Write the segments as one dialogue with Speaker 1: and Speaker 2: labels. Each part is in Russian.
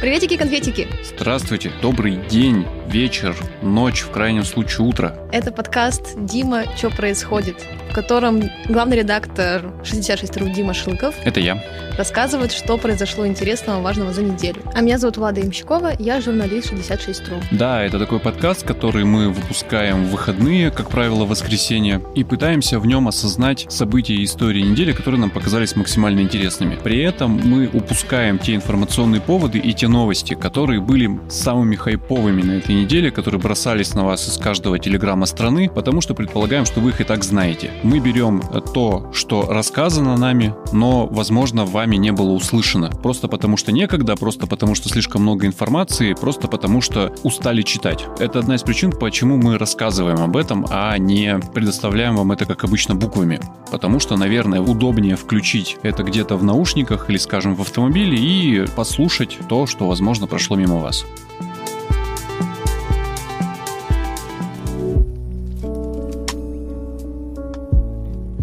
Speaker 1: Приветики, конфетики!
Speaker 2: Здравствуйте, добрый день, вечер, ночь, в крайнем случае утро.
Speaker 1: Это подкаст «Дима, что происходит?», в котором главный редактор 66.ru Дима Шилков
Speaker 2: Это я.
Speaker 1: рассказывает, что произошло интересного, важного за неделю. А меня зовут Влада Имщикова, я журналист 66.ru.
Speaker 2: Да, это такой подкаст, который мы выпускаем в выходные, как правило, в воскресенье, и пытаемся в нем осознать события и истории недели, которые нам показались максимально интересными. При этом мы упускаем те информационные поводы и те новости, которые были самыми хайповыми на этой неделе, которые бросались на вас из каждого телеграмма страны, потому что предполагаем, что вы их и так знаете. Мы берем э, то, что рассказано нами, но, возможно, вами не было услышано. Просто потому что некогда, просто потому что слишком много информации, просто потому что устали читать. Это одна из причин, почему мы рассказываем об этом, а не предоставляем вам это, как обычно, буквами. Потому что, наверное, удобнее включить это где-то в наушниках или, скажем, в автомобиле и послушать то, что, возможно, прошло мимо вас.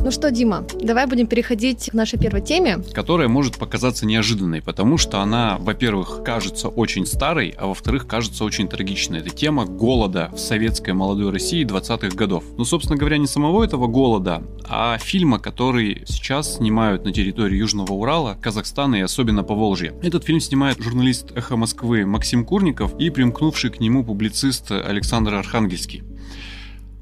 Speaker 1: Ну что, Дима, давай будем переходить к нашей первой теме.
Speaker 2: которая может показаться неожиданной, потому что она, во-первых, кажется очень старой, а во-вторых, кажется очень трагичной. Это тема голода в советской молодой России 20-х годов. Ну, собственно говоря, не самого этого голода, а фильма, который сейчас снимают на территории Южного Урала, Казахстана и особенно Поволжья. Этот фильм снимает журналист «Эхо Москвы» Максим Курников и примкнувший к нему публицист Александр Архангельский.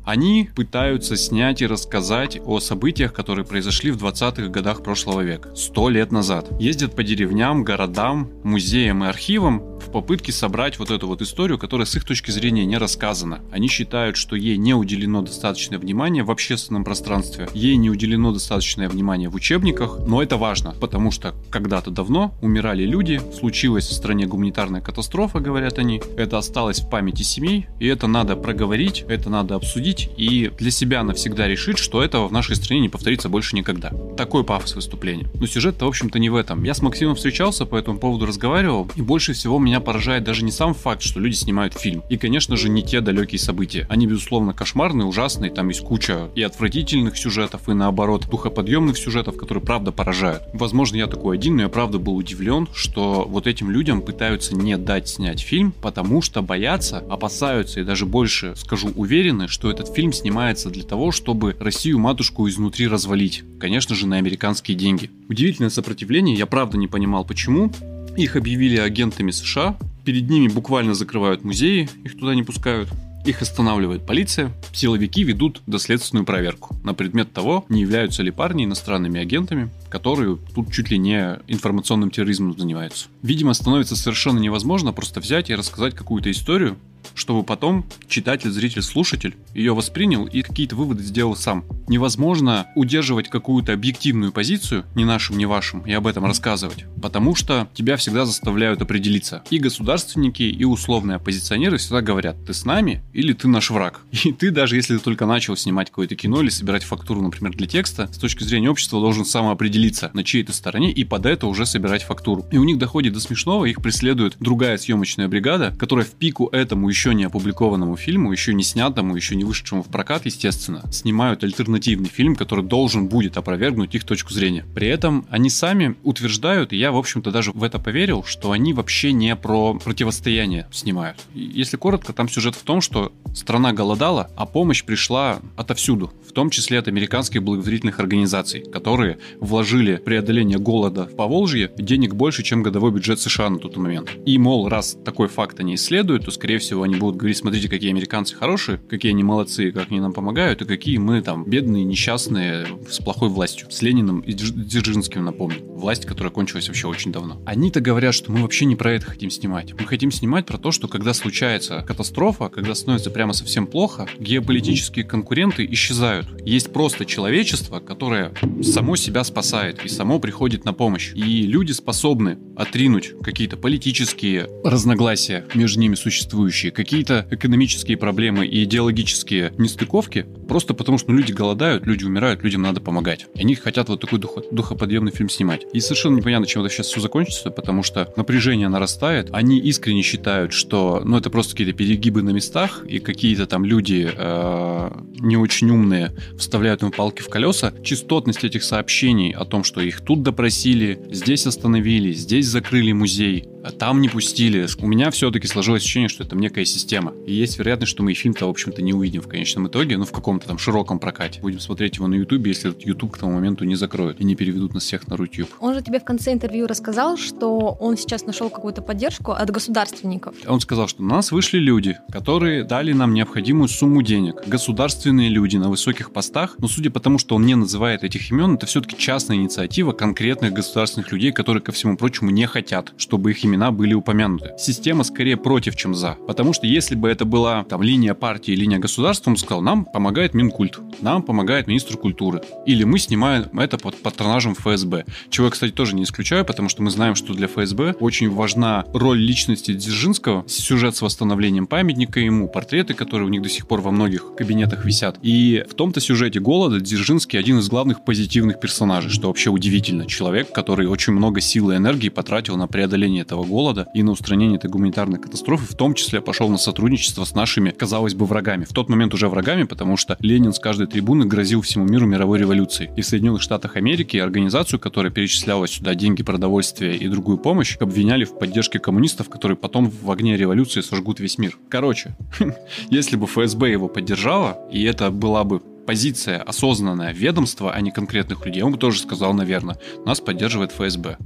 Speaker 2: Они пытаются снять и рассказать о событиях, которые произошли в 20-х годах прошлого века, сто лет назад. Ездят по деревням, городам, музеям и архивам в попытке собрать вот эту вот историю, которая с их точки зрения не рассказана. Они считают, что ей не уделено достаточное внимание в общественном пространстве, ей не уделено достаточное внимание в учебниках, но это важно, потому что когда-то давно умирали люди, случилась в стране гуманитарная катастрофа, говорят они, это осталось в памяти семей, и это надо проговорить, это надо обсудить и для себя навсегда решить, что этого в нашей стране не повторится больше никогда. Такой пафос выступления. Но сюжет-то, в общем-то, не в этом. Я с Максимом встречался, по этому поводу разговаривал, и больше всего меня поражает даже не сам факт, что люди снимают фильм. И, конечно же, не те далекие события. Они, безусловно, кошмарные, ужасные, там есть куча и отвратительных сюжетов, и наоборот, духоподъемных сюжетов, которые правда поражают. Возможно, я такой один, но я правда был удивлен, что вот этим людям пытаются не дать снять фильм, потому что боятся, опасаются и даже больше, скажу, уверены, что этот фильм снимается для того, чтобы Россию матушку изнутри развалить. Конечно же, на американские деньги. Удивительное сопротивление, я правда не понимал почему. Их объявили агентами США, перед ними буквально закрывают музеи, их туда не пускают. Их останавливает полиция, силовики ведут доследственную проверку на предмет того, не являются ли парни иностранными агентами, которые тут чуть ли не информационным терроризмом занимаются. Видимо, становится совершенно невозможно просто взять и рассказать какую-то историю, чтобы потом читатель, зритель, слушатель ее воспринял и какие-то выводы сделал сам. Невозможно удерживать какую-то объективную позицию, ни нашим, ни вашим, и об этом рассказывать, потому что тебя всегда заставляют определиться. И государственники, и условные оппозиционеры всегда говорят, ты с нами или ты наш враг. И ты даже если ты только начал снимать какое-то кино или собирать фактуру, например, для текста, с точки зрения общества должен самоопределиться, на чьей ты стороне, и под это уже собирать фактуру. И у них доходит до смешного, их преследует другая съемочная бригада, которая в пику этому еще не опубликованному фильму, еще не снятому, еще не вышедшему в прокат, естественно, снимают альтернативный фильм, который должен будет опровергнуть их точку зрения. При этом они сами утверждают, и я, в общем-то, даже в это поверил, что они вообще не про противостояние снимают. Если коротко, там сюжет в том, что страна голодала, а помощь пришла отовсюду, в том числе от американских благотворительных организаций, которые вложили преодоление голода в Поволжье денег больше, чем годовой бюджет США на тот момент. И, мол, раз такой факт они исследуют, то, скорее всего, они будут говорить, смотрите, какие американцы хорошие, какие они молодцы, как они нам помогают, и какие мы там бедные, несчастные, с плохой властью. С Лениным и Дзержинским, напомню. Власть, которая кончилась вообще очень давно. Они-то говорят, что мы вообще не про это хотим снимать. Мы хотим снимать про то, что когда случается катастрофа, когда становится прямо совсем плохо, геополитические конкуренты исчезают. Есть просто человечество, которое само себя спасает и само приходит на помощь. И люди способны отринуть какие-то политические разногласия между ними существующие, какие-то экономические проблемы и идеологические нестыковки, просто потому что ну, люди голодают, люди умирают, людям надо помогать. И они хотят вот такой духо- духоподъемный фильм снимать. И совершенно непонятно, чем это сейчас все закончится, потому что напряжение нарастает. Они искренне считают, что ну, это просто какие-то перегибы на местах, и какие-то там люди э, не очень умные вставляют им палки в колеса. Частотность этих сообщений о том, что их тут допросили, здесь остановили, здесь закрыли музей, там не пустили. У меня все-таки сложилось ощущение, что это некая система. И есть вероятность, что мы и фильм-то, в общем-то, не увидим в конечном итоге, ну, в каком-то там широком прокате. Будем смотреть его на Ютубе, если этот Ютуб к тому моменту не закроют и не переведут нас всех на Рутюб.
Speaker 1: Он же тебе в конце интервью рассказал, что он сейчас нашел какую-то поддержку от государственников.
Speaker 2: Он сказал, что на нас вышли люди, которые дали нам необходимую сумму денег. Государственные люди на высоких постах. Но судя по тому, что он не называет этих имен, это все-таки частная инициатива конкретных государственных людей, которые, ко всему прочему, не хотят, чтобы их имена были упомянуты. Система скорее против, чем за. Потому что если бы это была там линия партии, линия государства, он сказал, нам помогает Минкульт, нам помогает министр культуры. Или мы снимаем это под патронажем ФСБ. Чего я, кстати, тоже не исключаю, потому что мы знаем, что для ФСБ очень важна роль личности Дзержинского, сюжет с восстановлением памятника ему, портреты, которые у них до сих пор во многих кабинетах висят. И в том-то сюжете голода Дзержинский один из главных позитивных персонажей, что вообще удивительно. Человек, который очень много сил и энергии потратил на преодоление этого голода и на устранение этой гуманитарной катастрофы, в том числе пошел на сотрудничество с нашими, казалось бы, врагами. В тот момент уже врагами, потому что Ленин с каждой трибуны грозил всему миру мировой революцией. И в Соединенных Штатах Америки организацию, которая перечисляла сюда деньги, продовольствие и другую помощь, обвиняли в поддержке коммунистов, которые потом в огне революции сожгут весь мир. Короче, если бы ФСБ его поддержала, и это была бы позиция осознанная ведомства, а не конкретных людей, он бы тоже сказал, наверное, нас поддерживает ФСБ.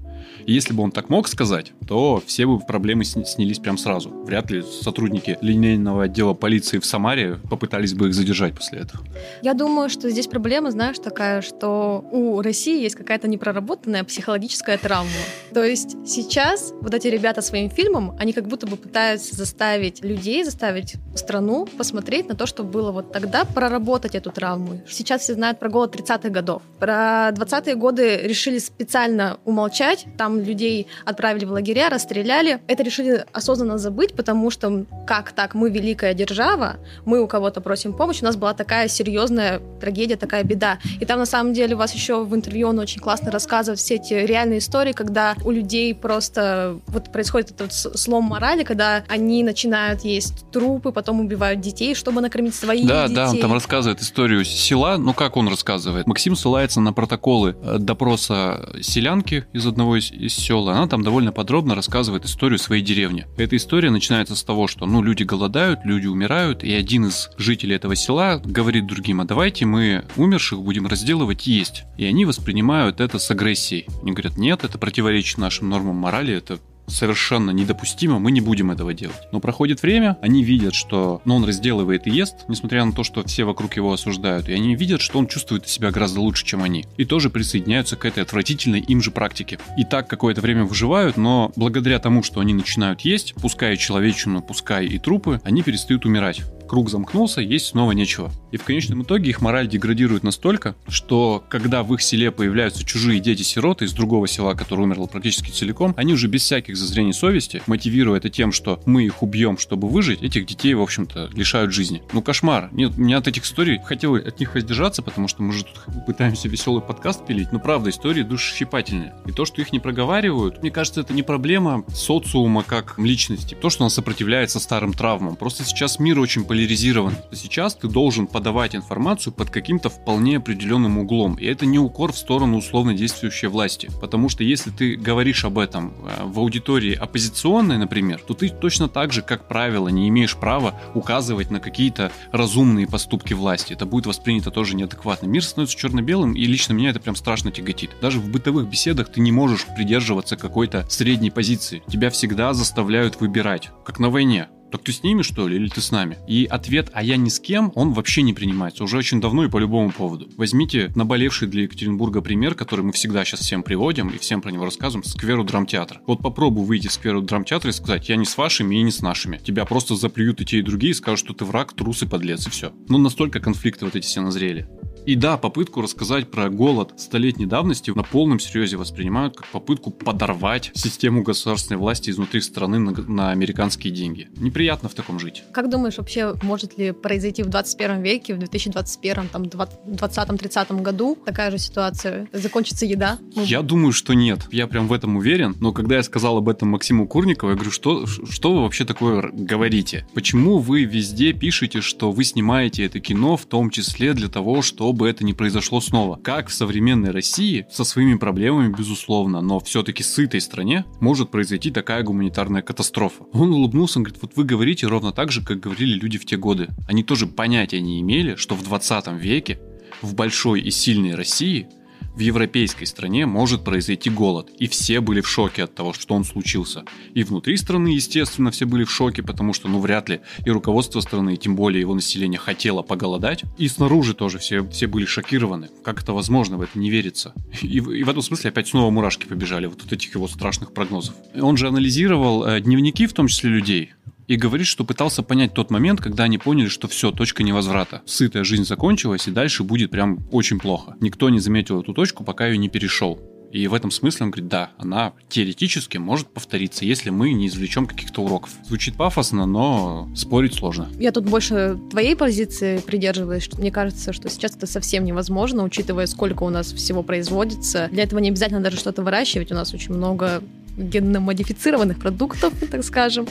Speaker 2: И если бы он так мог сказать, то все бы проблемы снялись прям сразу. Вряд ли сотрудники линейного отдела полиции в Самаре попытались бы их задержать после этого.
Speaker 1: Я думаю, что здесь проблема, знаешь, такая, что у России есть какая-то непроработанная психологическая травма. То есть сейчас вот эти ребята своим фильмом, они как будто бы пытаются заставить людей, заставить страну посмотреть на то, что было вот тогда, проработать эту травму. Сейчас все знают про голод 30-х годов. Про 20-е годы решили специально умолчать, там людей отправили в лагеря, расстреляли. Это решили осознанно забыть, потому что как так, мы великая держава, мы у кого-то просим помощь, у нас была такая серьезная трагедия, такая беда. И там на самом деле у вас еще в интервью он очень классно рассказывает все эти реальные истории, когда у людей просто вот происходит этот слом морали, когда они начинают есть трупы, потом убивают детей, чтобы накормить своих
Speaker 2: да,
Speaker 1: детей.
Speaker 2: Да, да, он там рассказывает историю села, ну как он рассказывает? Максим ссылается на протоколы э, допроса селянки из одного из, из сел, она там довольно подробно рассказывает историю своей деревни. Эта история начинается с того, что ну люди голодают, люди умирают, и один из жителей этого села говорит другим, а давайте мы умерших будем разделывать и есть. И они воспринимают это с агрессией. Они говорят, нет, это противоречит нашим нормам морали, это совершенно недопустимо, мы не будем этого делать. Но проходит время, они видят, что ну, он разделывает и ест, несмотря на то, что все вокруг его осуждают, и они видят, что он чувствует себя гораздо лучше, чем они. И тоже присоединяются к этой отвратительной им же практике. И так какое-то время выживают, но благодаря тому, что они начинают есть, пускай человечину, пускай и трупы, они перестают умирать круг замкнулся, есть снова нечего. И в конечном итоге их мораль деградирует настолько, что когда в их селе появляются чужие дети-сироты из другого села, которое умерло практически целиком, они уже без всяких зазрений совести, мотивируя это тем, что мы их убьем, чтобы выжить, этих детей, в общем-то, лишают жизни. Ну, кошмар. Нет, меня от этих историй хотел от них воздержаться, потому что мы же тут пытаемся веселый подкаст пилить, но правда, истории душесчипательные. И то, что их не проговаривают, мне кажется, это не проблема социума как личности. То, что он сопротивляется старым травмам. Просто сейчас мир очень поляризован поляризирован. Сейчас ты должен подавать информацию под каким-то вполне определенным углом. И это не укор в сторону условно действующей власти. Потому что если ты говоришь об этом э, в аудитории оппозиционной, например, то ты точно так же, как правило, не имеешь права указывать на какие-то разумные поступки власти. Это будет воспринято тоже неадекватно. Мир становится черно-белым, и лично меня это прям страшно тяготит. Даже в бытовых беседах ты не можешь придерживаться какой-то средней позиции. Тебя всегда заставляют выбирать, как на войне. Так ты с ними, что ли, или ты с нами? И ответ «а я ни с кем» он вообще не принимается, уже очень давно и по любому поводу. Возьмите наболевший для Екатеринбурга пример, который мы всегда сейчас всем приводим и всем про него рассказываем, скверу драмтеатра. Вот попробуй выйти в скверу драмтеатра и сказать «я не с вашими и не с нашими». Тебя просто заплюют и те, и другие, и скажут, что ты враг, трус и подлец, и все. Ну, настолько конфликты вот эти все назрели. И да, попытку рассказать про голод столетней давности на полном серьезе воспринимают как попытку подорвать систему государственной власти изнутри страны на, на американские деньги. Неприятно в таком жить.
Speaker 1: Как думаешь, вообще может ли произойти в 21 веке, в 2021, там, 20-30 году такая же ситуация? Закончится еда?
Speaker 2: Ну... Я думаю, что нет. Я прям в этом уверен. Но когда я сказал об этом Максиму Курникову, я говорю, что, что вы вообще такое говорите? Почему вы везде пишете, что вы снимаете это кино, в том числе для того, чтобы чтобы это не произошло снова. Как в современной России, со своими проблемами, безусловно, но все-таки сытой стране, может произойти такая гуманитарная катастрофа? Он улыбнулся, он говорит, вот вы говорите ровно так же, как говорили люди в те годы. Они тоже понятия не имели, что в 20 веке в большой и сильной России в европейской стране может произойти голод. И все были в шоке от того, что он случился. И внутри страны, естественно, все были в шоке, потому что, ну, вряд ли и руководство страны, и тем более его население хотело поголодать. И снаружи тоже все, все были шокированы. Как это возможно, в это не верится. И, и в этом смысле опять снова мурашки побежали вот от этих его страшных прогнозов. Он же анализировал э, дневники, в том числе людей, и говорит, что пытался понять тот момент, когда они поняли, что все, точка невозврата. Сытая жизнь закончилась, и дальше будет прям очень плохо. Никто не заметил эту точку, пока ее не перешел. И в этом смысле он говорит, да, она теоретически может повториться, если мы не извлечем каких-то уроков. Звучит пафосно, но спорить сложно.
Speaker 1: Я тут больше твоей позиции придерживаюсь. Что мне кажется, что сейчас это совсем невозможно, учитывая, сколько у нас всего производится. Для этого не обязательно даже что-то выращивать. У нас очень много генно-модифицированных продуктов, так скажем.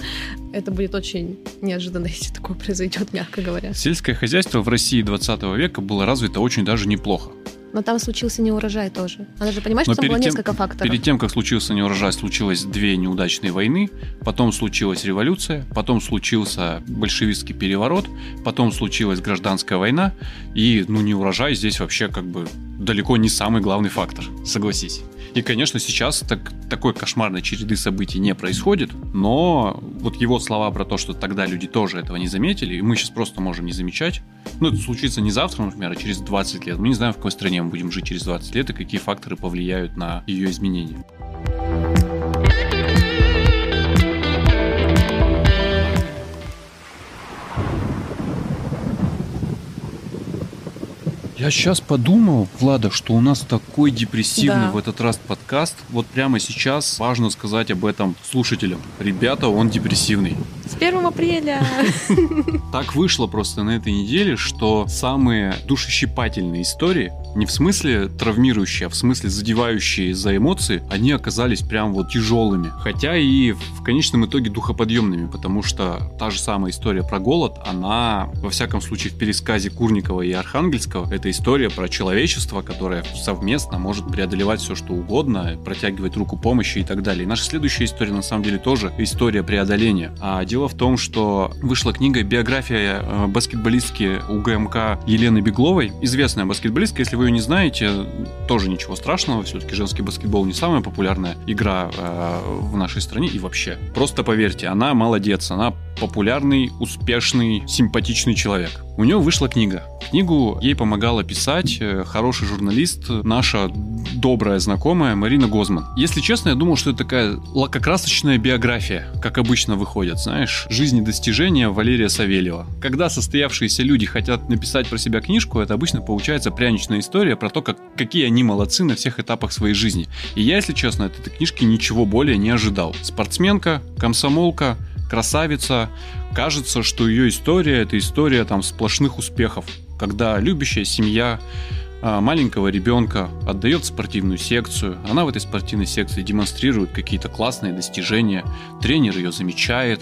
Speaker 1: Это будет очень неожиданно, если такое произойдет, мягко говоря.
Speaker 2: Сельское хозяйство в России 20 века было развито очень даже неплохо.
Speaker 1: Но там случился неурожай тоже. Надо же понимать, что там было тем, несколько факторов.
Speaker 2: Перед тем, как случился неурожай, случилось две неудачные войны, потом случилась революция, потом случился большевистский переворот, потом случилась гражданская война, и ну неурожай здесь вообще как бы далеко не самый главный фактор, согласись. И, конечно, сейчас так, такой кошмарной череды событий не происходит, но вот его слова про то, что тогда люди тоже этого не заметили, и мы сейчас просто можем не замечать, ну, это случится не завтра, например, а через 20 лет. Мы не знаем, в какой стране мы будем жить через 20 лет и какие факторы повлияют на ее изменения. Я сейчас подумал, Влада, что у нас такой депрессивный да. в этот раз подкаст. Вот прямо сейчас важно сказать об этом слушателям. Ребята, он депрессивный.
Speaker 1: С 1 апреля.
Speaker 2: Так вышло просто на этой неделе, что самые душещипательные истории, не в смысле травмирующие, а в смысле задевающие за эмоции, они оказались прям вот тяжелыми. Хотя и в конечном итоге духоподъемными, потому что та же самая история про голод, она, во всяком случае, в пересказе Курникова и Архангельского, это история про человечество, которое совместно может преодолевать все, что угодно, протягивать руку помощи и так далее. И наша следующая история, на самом деле, тоже история преодоления. А дело в том, что вышла книга «Биография э, баскетболистки УГМК Елены Бегловой». Известная баскетболистка, если вы ее не знаете, тоже ничего страшного, все-таки женский баскетбол не самая популярная игра э, в нашей стране и вообще. Просто поверьте, она молодец, она популярный, успешный, симпатичный человек. У нее вышла книга. Книгу ей помогала писать э, хороший журналист, наша добрая знакомая Марина Гозман. Если честно, я думал, что это такая лакокрасочная биография, как обычно выходят, знаешь, жизни достижения Валерия Савельева. Когда состоявшиеся люди хотят написать про себя книжку, это обычно получается пряничная история про то, как, какие они молодцы на всех этапах своей жизни. И я, если честно, от этой книжки ничего более не ожидал. Спортсменка, комсомолка, красавица. Кажется, что ее история это история там сплошных успехов, когда любящая семья, маленького ребенка отдает в спортивную секцию. Она в этой спортивной секции демонстрирует какие-то классные достижения. Тренер ее замечает.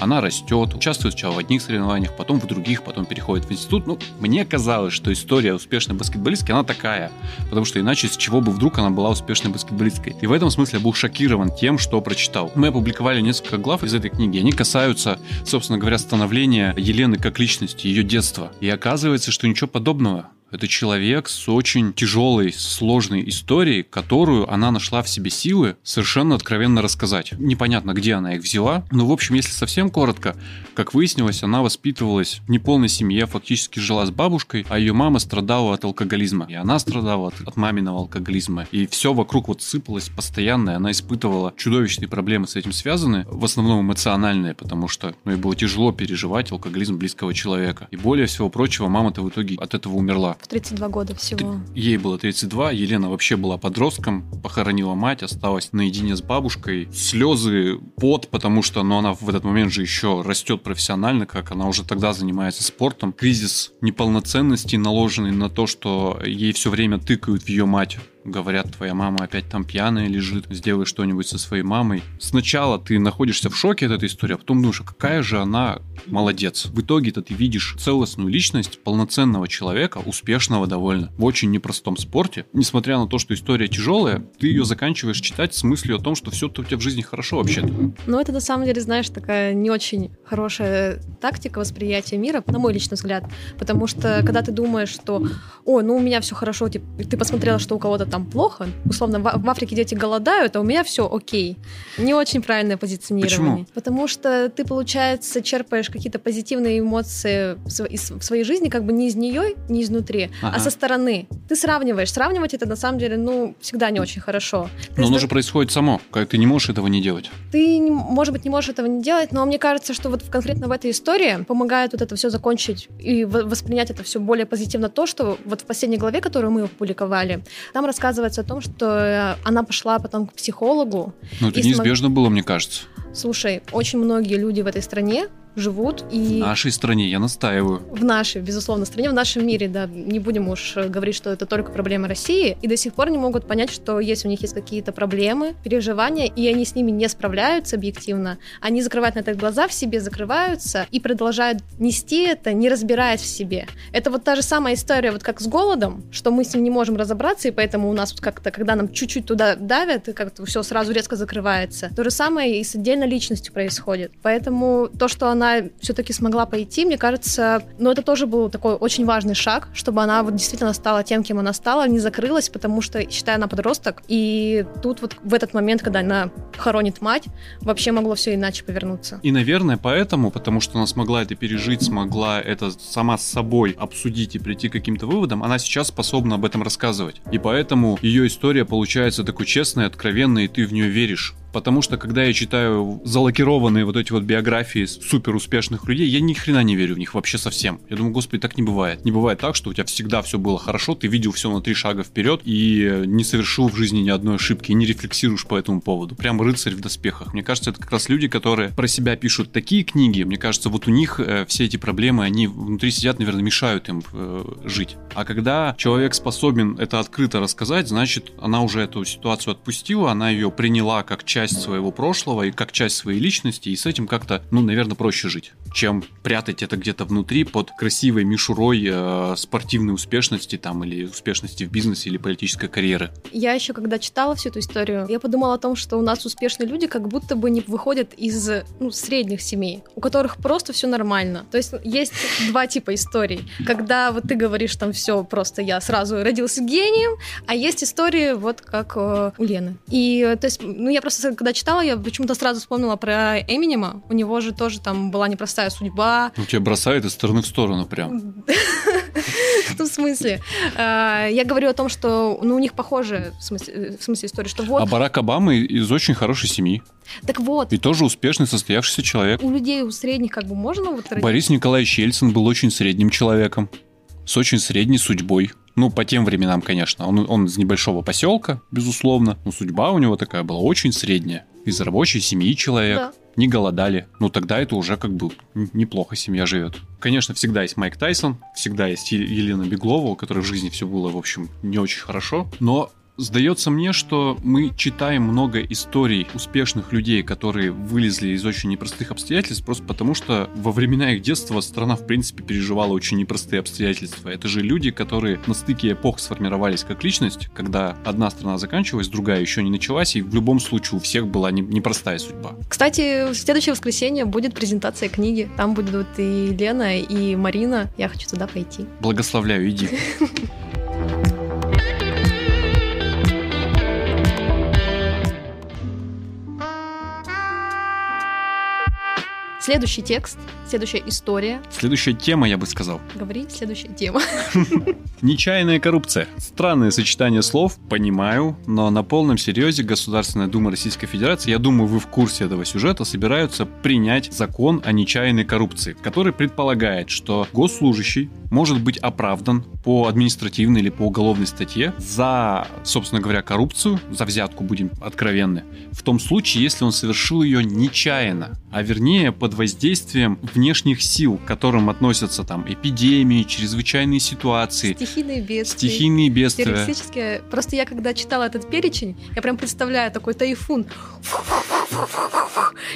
Speaker 2: Она растет, участвует сначала в одних соревнованиях, потом в других, потом переходит в институт. Ну, мне казалось, что история успешной баскетболистки, она такая. Потому что иначе с чего бы вдруг она была успешной баскетболисткой. И в этом смысле я был шокирован тем, что прочитал. Мы опубликовали несколько глав из этой книги. Они касаются, собственно говоря, становления Елены как личности, ее детства. И оказывается, что ничего подобного. Это человек с очень тяжелой, сложной историей, которую она нашла в себе силы совершенно откровенно рассказать. Непонятно, где она их взяла, но, в общем, если совсем коротко, как выяснилось, она воспитывалась в неполной семье, фактически жила с бабушкой, а ее мама страдала от алкоголизма. И она страдала от, от маминого алкоголизма. И все вокруг вот сыпалось постоянно, и она испытывала чудовищные проблемы с этим связаны, в основном эмоциональные, потому что ну, ей было тяжело переживать алкоголизм близкого человека. И более всего прочего, мама-то в итоге от этого умерла.
Speaker 1: В 32 года всего.
Speaker 2: Ей было 32, Елена вообще была подростком, похоронила мать, осталась наедине с бабушкой. Слезы, пот, потому что ну, она в этот момент же еще растет профессионально, как она уже тогда занимается спортом. Кризис неполноценности, наложенный на то, что ей все время тыкают в ее мать говорят, твоя мама опять там пьяная лежит, сделай что-нибудь со своей мамой. Сначала ты находишься в шоке от этой истории, а потом думаешь, а какая же она молодец. В итоге-то ты видишь целостную личность полноценного человека, успешного довольно, в очень непростом спорте. Несмотря на то, что история тяжелая, ты ее заканчиваешь читать с мыслью о том, что все у тебя в жизни хорошо вообще-то.
Speaker 1: Ну, это на самом деле, знаешь, такая не очень хорошая тактика восприятия мира, на мой личный взгляд. Потому что, когда ты думаешь, что, о, ну, у меня все хорошо, типа, ты посмотрела, что у кого-то там плохо, условно, в, Африке дети голодают, а у меня все окей. Не очень правильное позиционирование.
Speaker 2: Почему?
Speaker 1: Потому что ты, получается, черпаешь какие-то позитивные эмоции в, своей жизни, как бы не из нее, не изнутри, а
Speaker 2: Ага.
Speaker 1: со стороны. Ты сравниваешь. Сравнивать это на самом деле, ну, всегда не очень хорошо. Ты
Speaker 2: Но оно же происходит само, как ты не можешь этого не делать.
Speaker 1: ты, может быть, не можешь этого не делать, но мне кажется, что вот конкретно в этой истории помогает вот это все закончить и воспринять это все более позитивно то, что вот в последней главе, которую мы опубликовали, там рассказывается о том, что э, она пошла потом к психологу.
Speaker 2: Ну, это
Speaker 1: И смог-
Speaker 2: неизбежно было, мне кажется.
Speaker 1: Слушай, очень многие люди в этой стране живут и
Speaker 2: В нашей стране, я настаиваю.
Speaker 1: в нашей, безусловно, стране, в нашем мире, да, не будем уж э, говорить, что это только проблема России, и до сих пор не могут понять, что если у них есть какие-то проблемы, переживания, и они с ними не справляются объективно, они закрывают на это глаза, в себе закрываются и продолжают нести это, не разбираясь в себе. Это вот та же самая история, вот как с голодом, что мы с ним не можем разобраться, и поэтому у нас вот как-то, когда нам чуть-чуть туда давят, и как-то все сразу резко закрывается. То же самое и с отдельной личностью происходит. Поэтому то, что она все-таки смогла пойти, мне кажется, ну это тоже был такой очень важный шаг, чтобы она вот действительно стала тем, кем она стала, не закрылась, потому что, считаю, она подросток, и тут вот в этот момент, когда она хоронит мать, вообще могло все иначе повернуться.
Speaker 2: И, наверное, поэтому, потому что она смогла это пережить, смогла это сама с собой обсудить и прийти к каким-то выводам, она сейчас способна об этом рассказывать. И поэтому ее история получается такой честной, откровенной, и ты в нее веришь. Потому что, когда я читаю залакированные вот эти вот биографии супер успешных людей, я ни хрена не верю в них вообще совсем. Я думаю, господи, так не бывает. Не бывает так, что у тебя всегда все было хорошо, ты видел все на три шага вперед и не совершил в жизни ни одной ошибки, и не рефлексируешь по этому поводу. Прям рыцарь в доспехах. Мне кажется, это как раз люди, которые про себя пишут такие книги. Мне кажется, вот у них э, все эти проблемы, они внутри сидят, наверное, мешают им э, жить. А когда человек способен это открыто рассказать, значит, она уже эту ситуацию отпустила, она ее приняла как часть своего прошлого и как часть своей личности, и с этим как-то, ну, наверное, проще жить, чем прятать это где-то внутри под красивой мишурой э, спортивной успешности там или успешности в бизнесе или политической карьеры.
Speaker 1: Я еще когда читала всю эту историю, я подумала о том, что у нас успешные люди как будто бы не выходят из ну, средних семей, у которых просто все нормально. То есть есть два типа историй. Когда вот ты говоришь там все просто я сразу родился гением, а есть истории вот как э, у Лены. И то есть, ну я просто когда читала, я почему-то сразу вспомнила про Эминема. У него же тоже там была непростая судьба,
Speaker 2: Ну, тебя бросает из стороны в сторону прям.
Speaker 1: Ну, в смысле? А, Я говорю о том, что ну, у них похожая в смысле, э, в смысле история, что вот,
Speaker 2: А Барак Обама из очень хорошей семьи.
Speaker 1: так вот,
Speaker 2: И тоже успешный, состоявшийся человек.
Speaker 1: у людей у средних как бы можно вот?
Speaker 2: Борис Николаевич Ельцин был очень средним человеком. С очень средней судьбой. Ну, по тем временам, конечно. Он, он из небольшого поселка, безусловно. Но судьба у него такая была очень средняя. Из рабочей семьи человек.
Speaker 1: Да.
Speaker 2: Не голодали. Ну, тогда это уже как бы неплохо семья живет. Конечно, всегда есть Майк Тайсон, всегда есть Елена Беглова, у которой в жизни все было, в общем, не очень хорошо. Но Сдается мне, что мы читаем много историй успешных людей, которые вылезли из очень непростых обстоятельств, просто потому что во времена их детства страна, в принципе, переживала очень непростые обстоятельства. Это же люди, которые на стыке эпох сформировались как личность, когда одна страна заканчивалась, другая еще не началась, и в любом случае у всех была не- непростая судьба.
Speaker 1: Кстати, в следующее воскресенье будет презентация книги. Там будут и Лена, и Марина. Я хочу туда пойти.
Speaker 2: Благословляю, иди.
Speaker 1: Следующий текст, следующая история.
Speaker 2: Следующая тема, я бы сказал.
Speaker 1: Говори, следующая тема.
Speaker 2: Нечаянная коррупция. Странное сочетание слов, понимаю, но на полном серьезе Государственная Дума Российской Федерации, я думаю, вы в курсе этого сюжета, собираются принять закон о нечаянной коррупции, который предполагает, что госслужащий может быть оправдан по административной или по уголовной статье за, собственно говоря, коррупцию, за взятку, будем откровенны, в том случае, если он совершил ее нечаянно, а вернее под воздействием внешних сил, к которым относятся там эпидемии, чрезвычайные ситуации,
Speaker 1: Стихийные бедствия.
Speaker 2: стихийные бедствия.
Speaker 1: Просто я когда читала этот перечень, я прям представляю такой тайфун.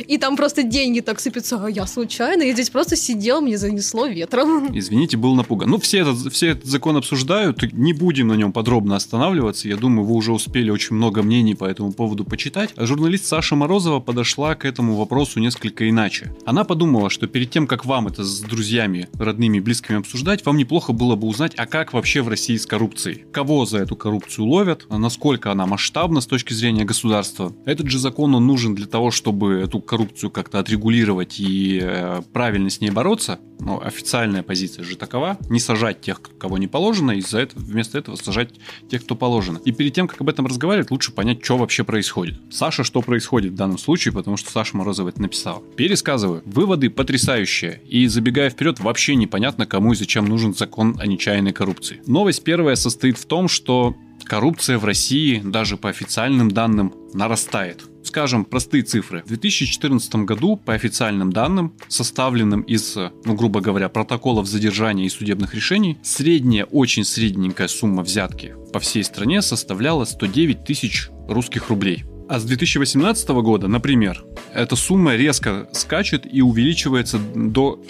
Speaker 1: И там просто деньги так сыпятся, а я случайно, я здесь просто сидел, мне занесло ветром.
Speaker 2: Извините, был напуган. Ну, все этот, все этот закон обсуждают, не будем на нем подробно останавливаться. Я думаю, вы уже успели очень много мнений по этому поводу почитать. А журналист Саша Морозова подошла к этому вопросу несколько иначе. Она подумала, что перед тем, как вам это с друзьями, родными, близкими обсуждать, вам неплохо было бы узнать, а как вообще в России с коррупцией. Кого за эту коррупцию ловят, насколько она масштабна с точки зрения государства. Этот же закон, он нужен для того, чтобы эту коррупцию как-то отрегулировать и э, правильно с ней бороться. Но официальная позиция же такова. Не сажать тех, кого не положено, и за это, вместо этого сажать тех, кто положено. И перед тем, как об этом разговаривать, лучше понять, что вообще происходит. Саша, что происходит в данном случае, потому что Саша Морозова это написала. Пересказываю. Выводы потрясающие. И забегая вперед, вообще непонятно, кому и зачем нужен закон о нечаянной коррупции. Новость первая состоит в том, что коррупция в России, даже по официальным данным, нарастает. Скажем, простые цифры. В 2014 году, по официальным данным, составленным из, ну, грубо говоря, протоколов задержания и судебных решений, средняя, очень средненькая сумма взятки по всей стране составляла 109 тысяч русских рублей. А с 2018 года, например, эта сумма резко скачет и увеличивается до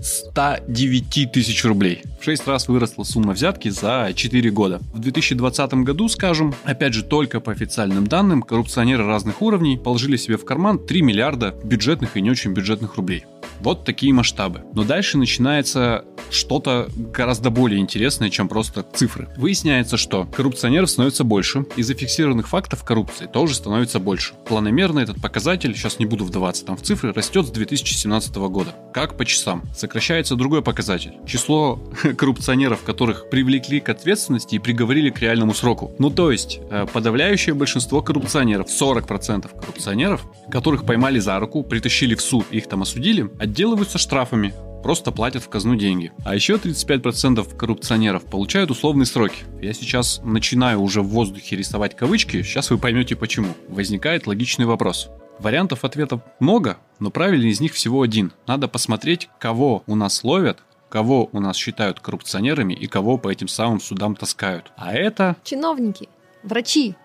Speaker 2: 609 тысяч рублей. В 6 раз выросла сумма взятки за 4 года. В 2020 году, скажем, опять же только по официальным данным, коррупционеры разных уровней положили себе в карман 3 миллиарда бюджетных и не очень бюджетных рублей. Вот такие масштабы. Но дальше начинается что-то гораздо более интересное, чем просто цифры. Выясняется, что коррупционеров становится больше, и зафиксированных фактов коррупции тоже становится больше. Планомерно этот показатель, сейчас не буду вдаваться там в цифры, растет с 2017 года. Как по часам. Сокращается другой показатель. Число коррупционеров, которых привлекли к ответственности и приговорили к реальному сроку. Ну то есть, э, подавляющее большинство коррупционеров, 40% коррупционеров, которых поймали за руку, притащили в суд, их там осудили, отделываются штрафами, просто платят в казну деньги. А еще 35% коррупционеров получают условные сроки. Я сейчас начинаю уже в воздухе рисовать кавычки, сейчас вы поймете почему. Возникает логичный вопрос. Вариантов ответов много, но правильный из них всего один. Надо посмотреть, кого у нас ловят, кого у нас считают коррупционерами и кого по этим самым судам таскают. А это...
Speaker 1: Чиновники, врачи,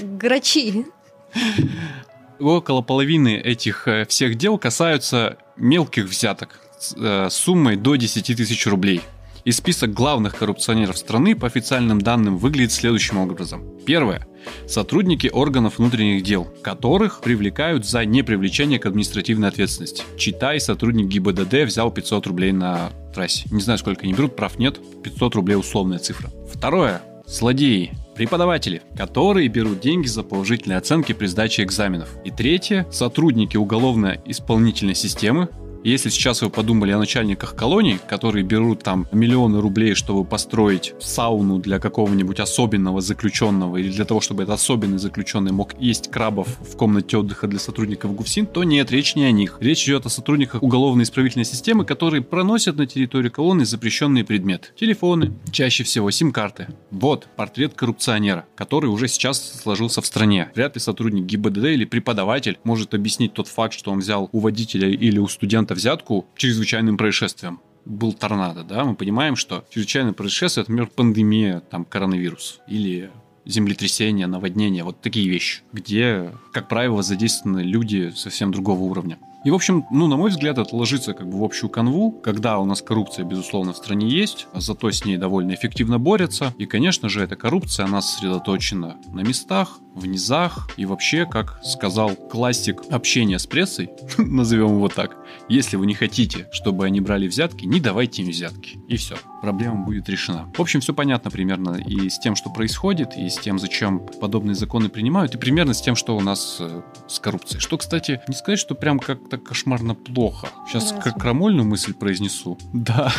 Speaker 1: грачи.
Speaker 2: Около половины этих э, всех дел касаются мелких взяток с э, суммой до 10 тысяч рублей. И список главных коррупционеров страны по официальным данным выглядит следующим образом. Первое. Сотрудники органов внутренних дел, которых привлекают за непривлечение к административной ответственности. Читай, сотрудник ГИБДД взял 500 рублей на трассе. Не знаю, сколько они берут, прав нет. 500 рублей условная цифра. Второе. Злодеи, преподаватели, которые берут деньги за положительные оценки при сдаче экзаменов. И третье, сотрудники уголовно-исполнительной системы, если сейчас вы подумали о начальниках колоний, которые берут там миллионы рублей, чтобы построить сауну для какого-нибудь особенного заключенного или для того, чтобы этот особенный заключенный мог есть крабов в комнате отдыха для сотрудников ГУФСИН, то нет, речь не о них. Речь идет о сотрудниках уголовно-исправительной системы, которые проносят на территорию колонны запрещенные предметы. Телефоны, чаще всего сим-карты. Вот портрет коррупционера, который уже сейчас сложился в стране. Вряд ли сотрудник ГИБДД или преподаватель может объяснить тот факт, что он взял у водителя или у студента взятку чрезвычайным происшествием. Был торнадо, да, мы понимаем, что чрезвычайное происшествие, это, например, пандемия, там, коронавирус или землетрясение, наводнение, вот такие вещи, где, как правило, задействованы люди совсем другого уровня. И, в общем, ну, на мой взгляд, это ложится как бы в общую канву, когда у нас коррупция, безусловно, в стране есть, а зато с ней довольно эффективно борются. И, конечно же, эта коррупция, она сосредоточена на местах, в низах. И вообще, как сказал классик общения с прессой, назовем его так, если вы не хотите, чтобы они брали взятки, не давайте им взятки. И все, проблема будет решена. В общем, все понятно примерно и с тем, что происходит, и с тем, зачем подобные законы принимают, и примерно с тем, что у нас э, с коррупцией. Что, кстати, не сказать, что прям как-то кошмарно плохо. Сейчас
Speaker 1: Разве?
Speaker 2: как крамольную мысль произнесу. Да.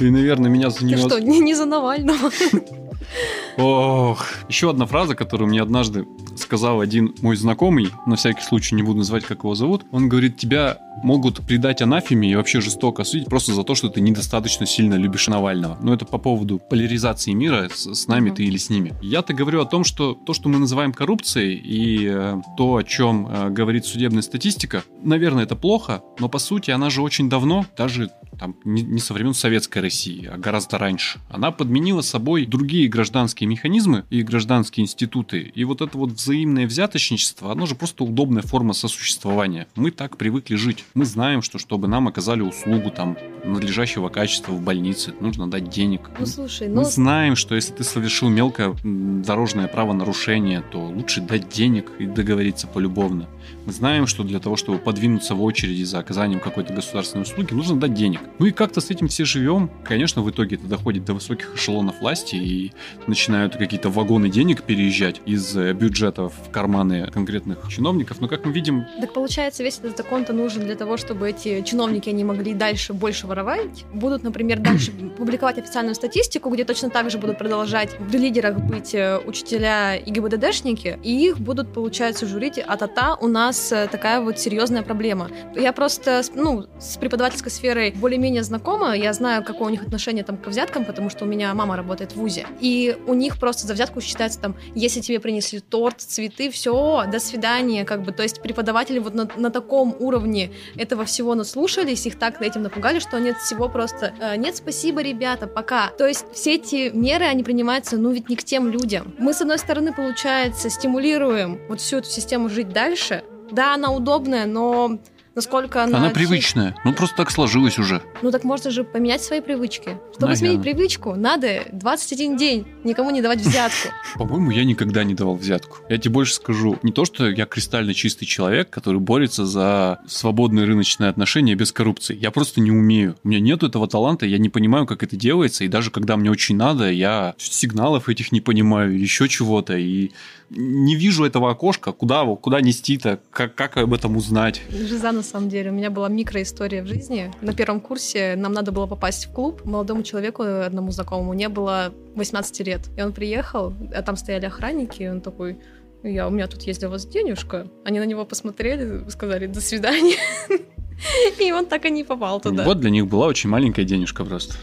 Speaker 2: И, наверное, меня за
Speaker 1: Ты
Speaker 2: нее...
Speaker 1: что, не, не за Навального?
Speaker 2: Ох, еще одна фраза, которую мне однажды сказал один мой знакомый, на всякий случай не буду называть, как его зовут. Он говорит, тебя могут предать анафеме и вообще жестоко осудить просто за то, что ты недостаточно сильно любишь Навального. Но это по поводу поляризации мира, с, с нами mm-hmm. ты или с ними. Я-то говорю о том, что то, что мы называем коррупцией, и э, то, о чем э, говорит судебная статистика, наверное, это плохо, но по сути она же очень давно, даже там не, не со времен Советской России, а гораздо раньше. Она подменила собой другие гражданские механизмы и гражданские институты. И вот это вот взаимное взяточничество, оно же просто удобная форма сосуществования. Мы так привыкли жить. Мы знаем, что чтобы нам оказали услугу там надлежащего качества в больнице, нужно дать денег.
Speaker 1: Ну слушай,
Speaker 2: Мы ну... знаем, что если ты совершил мелкое дорожное правонарушение, то лучше дать денег и договориться полюбовно. Мы знаем, что для того, чтобы подвинуться в очереди за оказанием какой-то государственной услуги, нужно дать денег. Ну и как-то с этим все живем. Конечно, в итоге это доходит до высоких эшелонов власти и начинают какие-то вагоны денег переезжать из э, бюджета в карманы конкретных чиновников. Но как мы видим...
Speaker 1: Так получается, весь этот закон-то нужен для того, чтобы эти чиновники, они могли дальше больше воровать. Будут, например, дальше публиковать официальную статистику, где точно так же будут продолжать в лидерах быть э, учителя и ГИБДДшники, и их будут, получается, журить. А та-та, у нас э, такая вот серьезная проблема. Я просто, ну, с преподавательской сферой более-менее знакома, я знаю, какое у них отношение там к взяткам, потому что у меня мама работает в ВУЗе, и у них просто за взятку считается там, если тебе принесли торт, цветы, все, до свидания, как бы, то есть преподаватели вот на, на таком уровне этого всего наслушались, их так этим напугали, что нет всего просто, э, нет, спасибо, ребята, пока. То есть все эти меры, они принимаются, ну, ведь не к тем людям. Мы, с одной стороны, получается, стимулируем вот всю эту систему жить дальше, да, она удобная, но насколько она...
Speaker 2: Она привычная. Ну, просто так сложилось уже.
Speaker 1: Ну, так можно же поменять свои привычки. Чтобы Наверное. сменить привычку, надо 21 день никому не давать взятку.
Speaker 2: По-моему, я никогда не давал взятку. Я тебе больше скажу. Не то, что я кристально чистый человек, который борется за свободные рыночные отношения без коррупции. Я просто не умею. У меня нет этого таланта, я не понимаю, как это делается. И даже когда мне очень надо, я сигналов этих не понимаю, еще чего-то. И не вижу этого окошка, куда, куда нести-то, как, как об этом узнать.
Speaker 1: Жиза, на самом деле. У меня была микроистория в жизни. На первом курсе нам надо было попасть в клуб. Молодому человеку, одному знакомому, не было 18 лет. И он приехал, а там стояли охранники, и он такой, я, у меня тут есть для вас денежка. Они на него посмотрели, сказали, до свидания. И он так и не попал туда.
Speaker 2: Вот для них была очень маленькая денежка просто,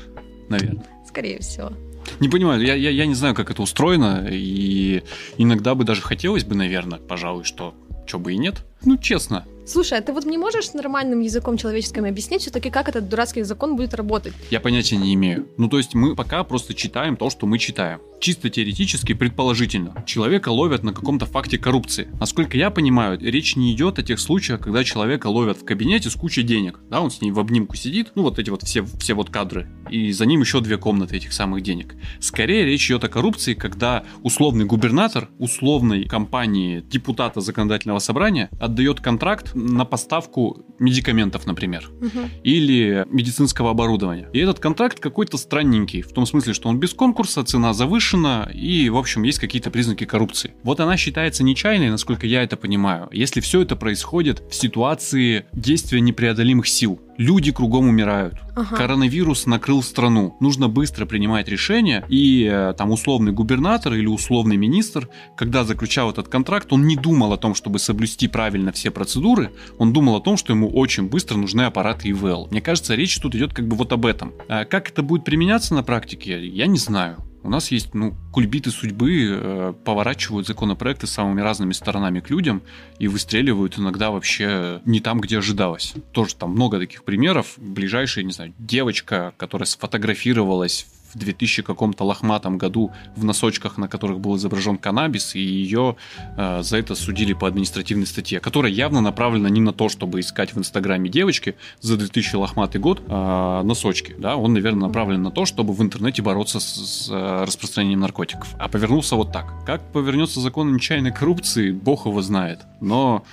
Speaker 2: наверное.
Speaker 1: Скорее всего.
Speaker 2: Не понимаю, я, я, я не знаю, как это устроено, и иногда бы даже хотелось бы, наверное, пожалуй, что, что бы и нет. Ну, честно,
Speaker 1: Слушай, а ты вот не можешь нормальным языком человеческим объяснить все-таки, как этот дурацкий закон будет работать?
Speaker 2: Я понятия не имею. Ну, то есть мы пока просто читаем то, что мы читаем. Чисто теоретически, предположительно. Человека ловят на каком-то факте коррупции. Насколько я понимаю, речь не идет о тех случаях, когда человека ловят в кабинете с кучей денег. Да, он с ней в обнимку сидит, ну вот эти вот все, все вот кадры. И за ним еще две комнаты этих самых денег. Скорее речь идет о коррупции, когда условный губернатор условной компании депутата законодательного собрания отдает контракт на поставку медикаментов, например, угу. или медицинского оборудования. И этот контракт какой-то странненький, в том смысле, что он без конкурса, цена завышена, и, в общем, есть какие-то признаки коррупции. Вот она считается нечаянной, насколько я это понимаю, если все это происходит в ситуации действия непреодолимых сил люди кругом умирают. Ага. Коронавирус накрыл страну. Нужно быстро принимать решения. И э, там условный губернатор или условный министр, когда заключал этот контракт, он не думал о том, чтобы соблюсти правильно все процедуры. Он думал о том, что ему очень быстро нужны аппараты ИВЛ. Мне кажется, речь тут идет как бы вот об этом. А как это будет применяться на практике, я не знаю. У нас есть, ну, кульбиты судьбы э, поворачивают законопроекты самыми разными сторонами к людям и выстреливают иногда вообще не там, где ожидалось. Тоже там много таких примеров. Ближайшая, не знаю, девочка, которая сфотографировалась в 2000 каком-то лохматом году в носочках, на которых был изображен каннабис, и ее э, за это судили по административной статье, которая явно направлена не на то, чтобы искать в Инстаграме девочки за 2000 лохматый год э, носочки, да, он, наверное, направлен на то, чтобы в интернете бороться с, с э, распространением наркотиков. А повернулся вот так. Как повернется закон нечаянной коррупции, бог его знает. Но,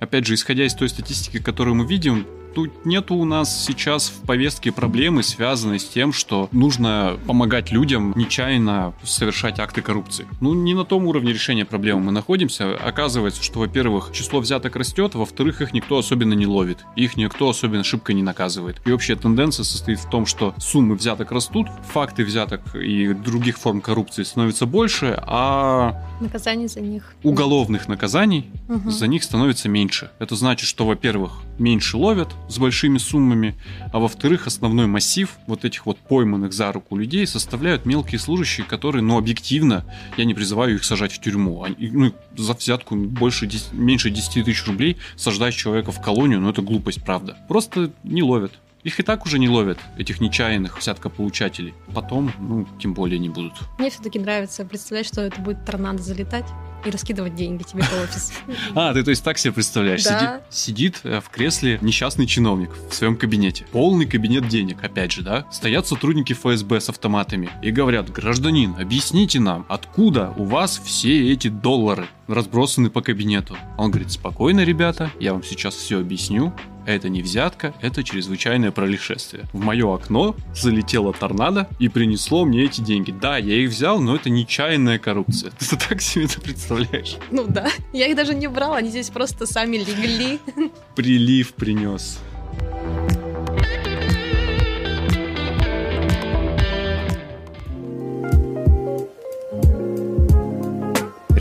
Speaker 2: опять же, исходя из той статистики, которую мы видим, тут нету у нас сейчас в повестке проблемы, связанной с тем, что нужно помогать людям нечаянно совершать акты коррупции. Ну, не на том уровне решения проблемы мы находимся. Оказывается, что, во-первых, число взяток растет, во-вторых, их никто особенно не ловит, их никто особенно шибко не наказывает. И общая тенденция состоит в том, что суммы взяток растут, факты взяток и других форм коррупции становятся больше, а
Speaker 1: наказаний за них
Speaker 2: уголовных наказаний угу. за них становится меньше. Это значит, что, во-первых, меньше ловят с большими суммами, а во-вторых, основной массив вот этих вот пойманных за руку людей составляют мелкие служащие, которые, ну, объективно, я не призываю их сажать в тюрьму. Они, ну, за взятку больше, меньше 10 тысяч рублей сажать человека в колонию, ну, это глупость, правда. Просто не ловят. Их и так уже не ловят, этих нечаянных взяткополучателей. Потом, ну, тем более не будут.
Speaker 1: Мне все-таки нравится представлять, что это будет торнадо залетать и раскидывать деньги тебе по офису.
Speaker 2: А, ты то есть так себе представляешь? Да. Сидит, сидит э, в кресле несчастный чиновник в своем кабинете. Полный кабинет денег, опять же, да? Стоят сотрудники ФСБ с автоматами и говорят, гражданин, объясните нам, откуда у вас все эти доллары разбросаны по кабинету? Он говорит, спокойно, ребята, я вам сейчас все объясню. Это не взятка, это чрезвычайное происшествие. В мое окно залетела торнадо и принесло мне эти деньги. Да, я их взял, но это нечаянная коррупция. Ты так себе это представляешь?
Speaker 1: Ну да. Я их даже не брал, они здесь просто сами легли.
Speaker 2: Прилив принес.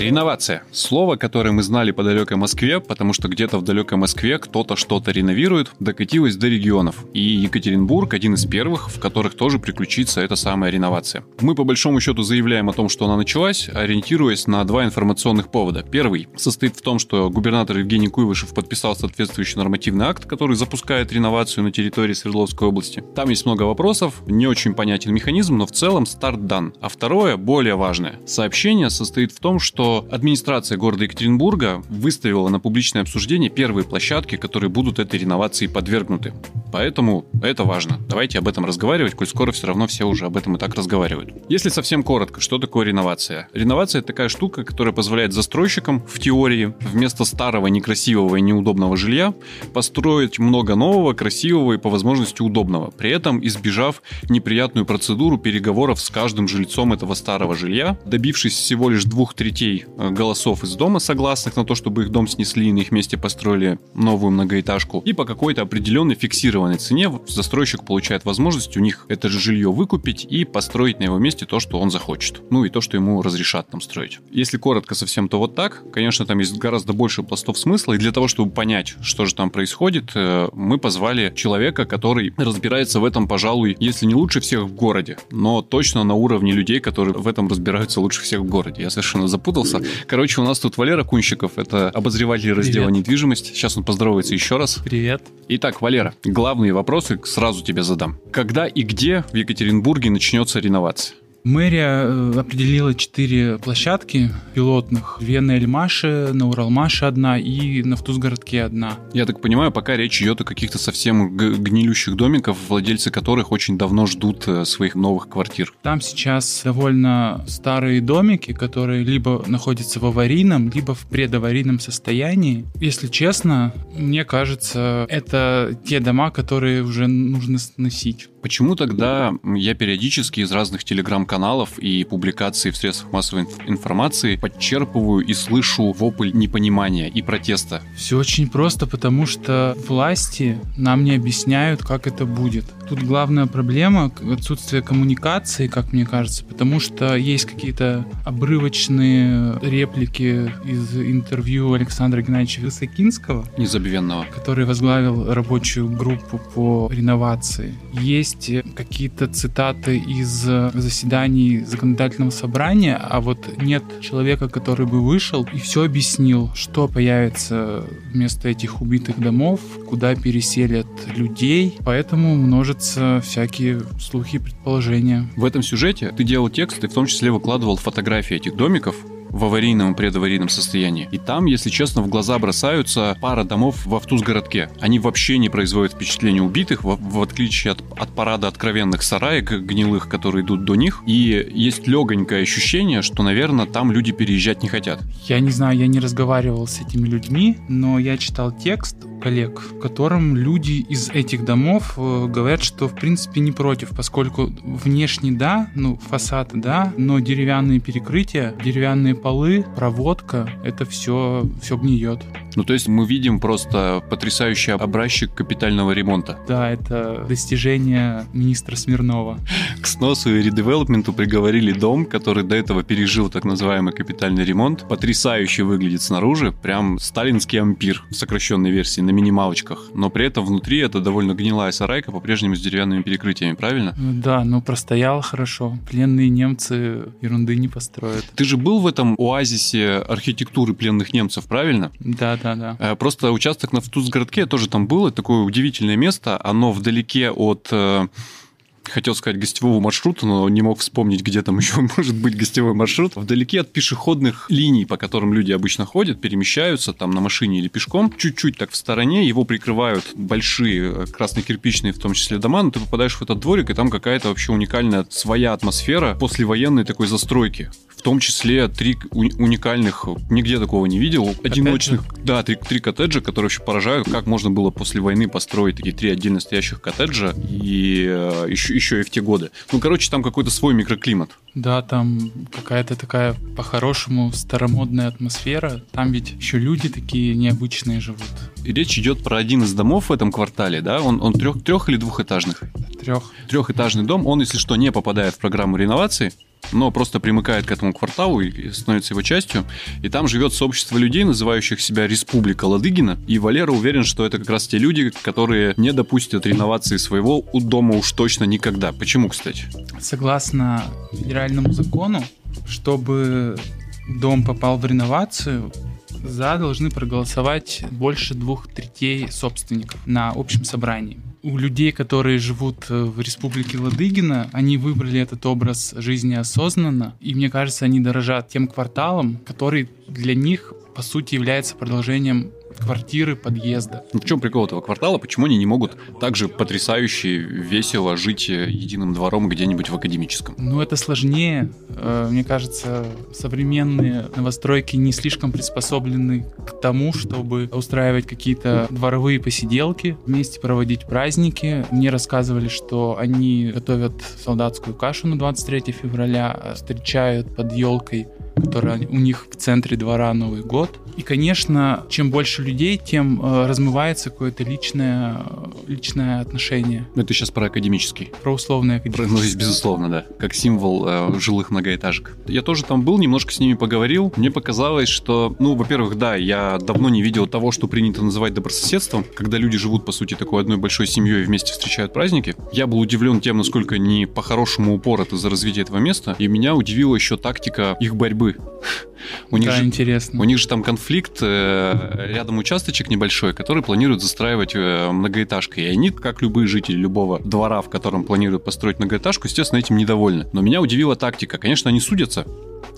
Speaker 2: Реновация. Слово, которое мы знали по далекой Москве, потому что где-то в далекой Москве кто-то что-то реновирует, докатилось до регионов. И Екатеринбург один из первых, в которых тоже приключится эта самая реновация. Мы по большому счету заявляем о том, что она началась, ориентируясь на два информационных повода. Первый состоит в том, что губернатор Евгений Куйвышев подписал соответствующий нормативный акт, который запускает реновацию на территории Свердловской области. Там есть много вопросов, не очень понятен механизм, но в целом старт дан. А второе, более важное. Сообщение состоит в том, что администрация города Екатеринбурга выставила на публичное обсуждение первые площадки, которые будут этой реновации подвергнуты. Поэтому это важно. Давайте об этом разговаривать, коль скоро все равно все уже об этом и так разговаривают. Если совсем коротко, что такое реновация? Реновация это такая штука, которая позволяет застройщикам в теории вместо старого некрасивого и неудобного жилья построить много нового, красивого и по возможности удобного, при этом избежав неприятную процедуру переговоров с каждым жильцом этого старого жилья, добившись всего лишь двух третей Э, голосов из дома, согласных на то, чтобы их дом снесли и на их месте построили новую многоэтажку. И по какой-то определенной фиксированной цене застройщик получает возможность у них это же жилье выкупить и построить на его месте то, что он захочет. Ну и то, что ему разрешат там строить. Если коротко совсем, то вот так. Конечно, там есть гораздо больше пластов смысла. И для того, чтобы понять, что же там происходит, э, мы позвали человека, который разбирается в этом, пожалуй, если не лучше всех в городе, но точно на уровне людей, которые в этом разбираются лучше всех в городе. Я совершенно запутался поздороваться. Короче, у нас тут Валера Кунщиков, это обозреватель раздела Привет. недвижимость. Сейчас он поздоровается еще раз.
Speaker 3: Привет.
Speaker 2: Итак, Валера, главные вопросы сразу тебе задам. Когда и где в Екатеринбурге начнется реновация?
Speaker 3: Мэрия э, определила четыре площадки пилотных. Две на Эльмаше, на Уралмаше одна и на Втузгородке одна.
Speaker 2: Я так понимаю, пока речь идет о каких-то совсем гнилющих домиках, владельцы которых очень давно ждут э, своих новых квартир.
Speaker 3: Там сейчас довольно старые домики, которые либо находятся в аварийном, либо в предаварийном состоянии. Если честно, мне кажется, это те дома, которые уже нужно сносить.
Speaker 2: Почему тогда я периодически из разных телеграм-каналов и публикаций в средствах массовой информации подчерпываю и слышу вопль непонимания и протеста?
Speaker 3: Все очень просто, потому что власти нам не объясняют, как это будет. Тут главная проблема — отсутствие коммуникации, как мне кажется, потому что есть какие-то обрывочные реплики из интервью Александра Геннадьевича Высокинского.
Speaker 2: Незабвенного.
Speaker 3: Который возглавил рабочую группу по реновации. Есть есть какие-то цитаты из заседаний законодательного собрания, а вот нет человека, который бы вышел и все объяснил, что появится вместо этих убитых домов, куда переселят людей. Поэтому множатся всякие слухи и предположения.
Speaker 2: В этом сюжете ты делал текст и в том числе выкладывал фотографии этих домиков, в аварийном и предаварийном состоянии. И там, если честно, в глаза бросаются пара домов в Автузгородке. Они вообще не производят впечатления убитых, в, в отличие от, от парада откровенных сараек гнилых, которые идут до них. И есть легонькое ощущение, что, наверное, там люди переезжать не хотят.
Speaker 3: Я не знаю, я не разговаривал с этими людьми, но я читал текст, коллег, в котором люди из этих домов э, говорят, что в принципе не против, поскольку внешне да, ну фасад да, но деревянные перекрытия, деревянные полы, проводка, это все, все гниет.
Speaker 2: Ну, то есть мы видим просто потрясающий образчик капитального ремонта.
Speaker 3: Да, это достижение министра Смирнова.
Speaker 2: К сносу и редевелопменту приговорили дом, который до этого пережил так называемый капитальный ремонт. Потрясающе выглядит снаружи, прям сталинский ампир в сокращенной версии на минималочках. Но при этом внутри это довольно гнилая сарайка, по-прежнему с деревянными перекрытиями, правильно?
Speaker 3: Да, но простоял хорошо. Пленные немцы ерунды не построят.
Speaker 2: Ты же был в этом оазисе архитектуры пленных немцев, правильно?
Speaker 3: Да, да, да.
Speaker 2: Э, просто участок на Втузгородке тоже там было, такое удивительное место. Оно вдалеке от э, хотел сказать гостевого маршрута, но не мог вспомнить, где там еще может быть гостевой маршрут. Вдалеке от пешеходных линий, по которым люди обычно ходят, перемещаются там на машине или пешком, чуть-чуть так в стороне, его прикрывают большие э, красно-кирпичные в том числе дома, но ты попадаешь в этот дворик, и там какая-то вообще уникальная своя атмосфера послевоенной такой застройки том числе три уникальных, нигде такого не видел, коттеджа? одиночных, да, три, три коттеджа, которые вообще поражают, как можно было после войны построить такие три отдельно стоящих коттеджа и э, еще, еще и в те годы. Ну, короче, там какой-то свой микроклимат.
Speaker 3: Да, там какая-то такая по-хорошему старомодная атмосфера. Там ведь еще люди такие необычные живут.
Speaker 2: И речь идет про один из домов в этом квартале, да? Он, он трех, трех или двухэтажных?
Speaker 3: Трех.
Speaker 2: Трехэтажный дом. Он, если что, не попадает в программу реновации но просто примыкает к этому кварталу и становится его частью. И там живет сообщество людей, называющих себя Республика Ладыгина. И Валера уверен, что это как раз те люди, которые не допустят реновации своего дома уж точно никогда. Почему, кстати?
Speaker 3: Согласно федеральному закону, чтобы дом попал в реновацию, за должны проголосовать больше двух третей собственников на общем собрании у людей, которые живут э, в республике Ладыгина, они выбрали этот образ жизни осознанно, и мне кажется, они дорожат тем кварталом, который для них, по сути, является продолжением квартиры, подъезда.
Speaker 2: Ну, в чем прикол этого квартала? Почему они не могут так же потрясающе, весело жить э, единым двором где-нибудь в академическом?
Speaker 3: Ну, это сложнее. Э, мне кажется, современные новостройки не слишком приспособлены к тому, чтобы устраивать какие-то дворовые посиделки, вместе проводить праздники. Мне рассказывали, что они готовят солдатскую кашу на 23 февраля, встречают под елкой которая у них в центре двора Новый год. И, конечно, чем больше людей, тем э, размывается какое-то личное, личное отношение.
Speaker 2: Ну, это сейчас про академический.
Speaker 3: Про условный академический.
Speaker 2: Ну, здесь, безусловно, да. Как символ э, жилых многоэтажек. Я тоже там был, немножко с ними поговорил. Мне показалось, что, ну, во-первых, да, я давно не видел того, что принято называть добрососедством, когда люди живут, по сути, такой одной большой семьей и вместе встречают праздники. Я был удивлен тем, насколько они по-хорошему упороты за развитие этого места. И меня удивила еще тактика их борьбы
Speaker 3: у них да, же, интересно.
Speaker 2: У них же там конфликт, э, рядом участочек небольшой, который планируют застраивать э, многоэтажкой. И они, как любые жители любого двора, в котором планируют построить многоэтажку, естественно, этим недовольны. Но меня удивила тактика. Конечно, они судятся,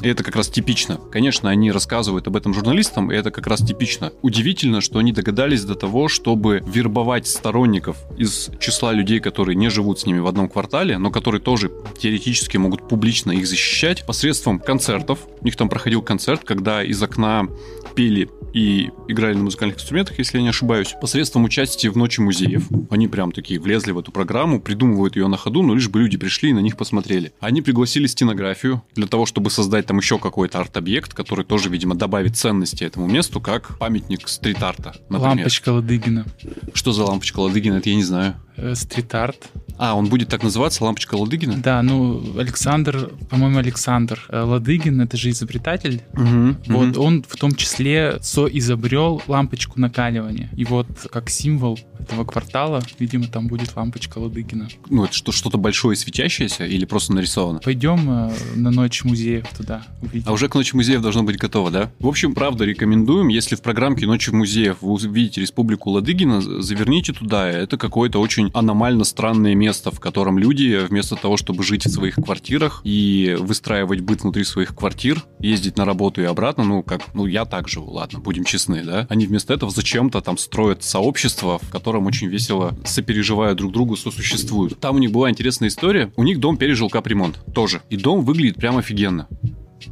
Speaker 2: и это как раз типично. Конечно, они рассказывают об этом журналистам, и это как раз типично. Удивительно, что они догадались до того, чтобы вербовать сторонников из числа людей, которые не живут с ними в одном квартале, но которые тоже теоретически могут публично их защищать посредством концертов. У них там проходил концерт, когда из окна пели и играли на музыкальных инструментах, если я не ошибаюсь, посредством участия в Ночи музеев. Они прям такие влезли в эту программу, придумывают ее на ходу, но лишь бы люди пришли и на них посмотрели. Они пригласили стенографию для того, чтобы создать там еще какой-то арт-объект, который тоже, видимо, добавит ценности этому месту, как памятник стрит-арта,
Speaker 3: например. Лампочка Ладыгина.
Speaker 2: Что за лампочка Ладыгина, это я не знаю.
Speaker 3: Э, стрит-арт.
Speaker 2: А, он будет так называться, лампочка Ладыгина?
Speaker 3: Да, ну, Александр, по-моему, Александр э, Ладыгин, это же изобретатель. Угу, вот, угу. он в том числе соизобрел лампочку накаливания. И вот как символ этого квартала, видимо, там будет лампочка Ладыгина.
Speaker 2: Ну, это что, что-то большое светящееся или просто нарисовано?
Speaker 3: Пойдем э, на ночь музеев туда
Speaker 2: увидим. А уже к ночи музеев должно быть готово, да? В общем, правда, рекомендуем, если в программке Ночи музеев вы увидите Республику Ладыгина, заверните туда. Это какое-то очень аномально странное место, в котором люди вместо того, чтобы жить в своих квартирах и выстраивать быт внутри своих квартир, ездить на работу и обратно, ну, как, ну, я так живу, ладно, будем честны, да, они вместо этого зачем-то там строят сообщество, в котором очень весело сопереживая друг другу, сосуществуют. Там у них была интересная история, у них дом пережил капремонт тоже, и дом выглядит прям офигенно.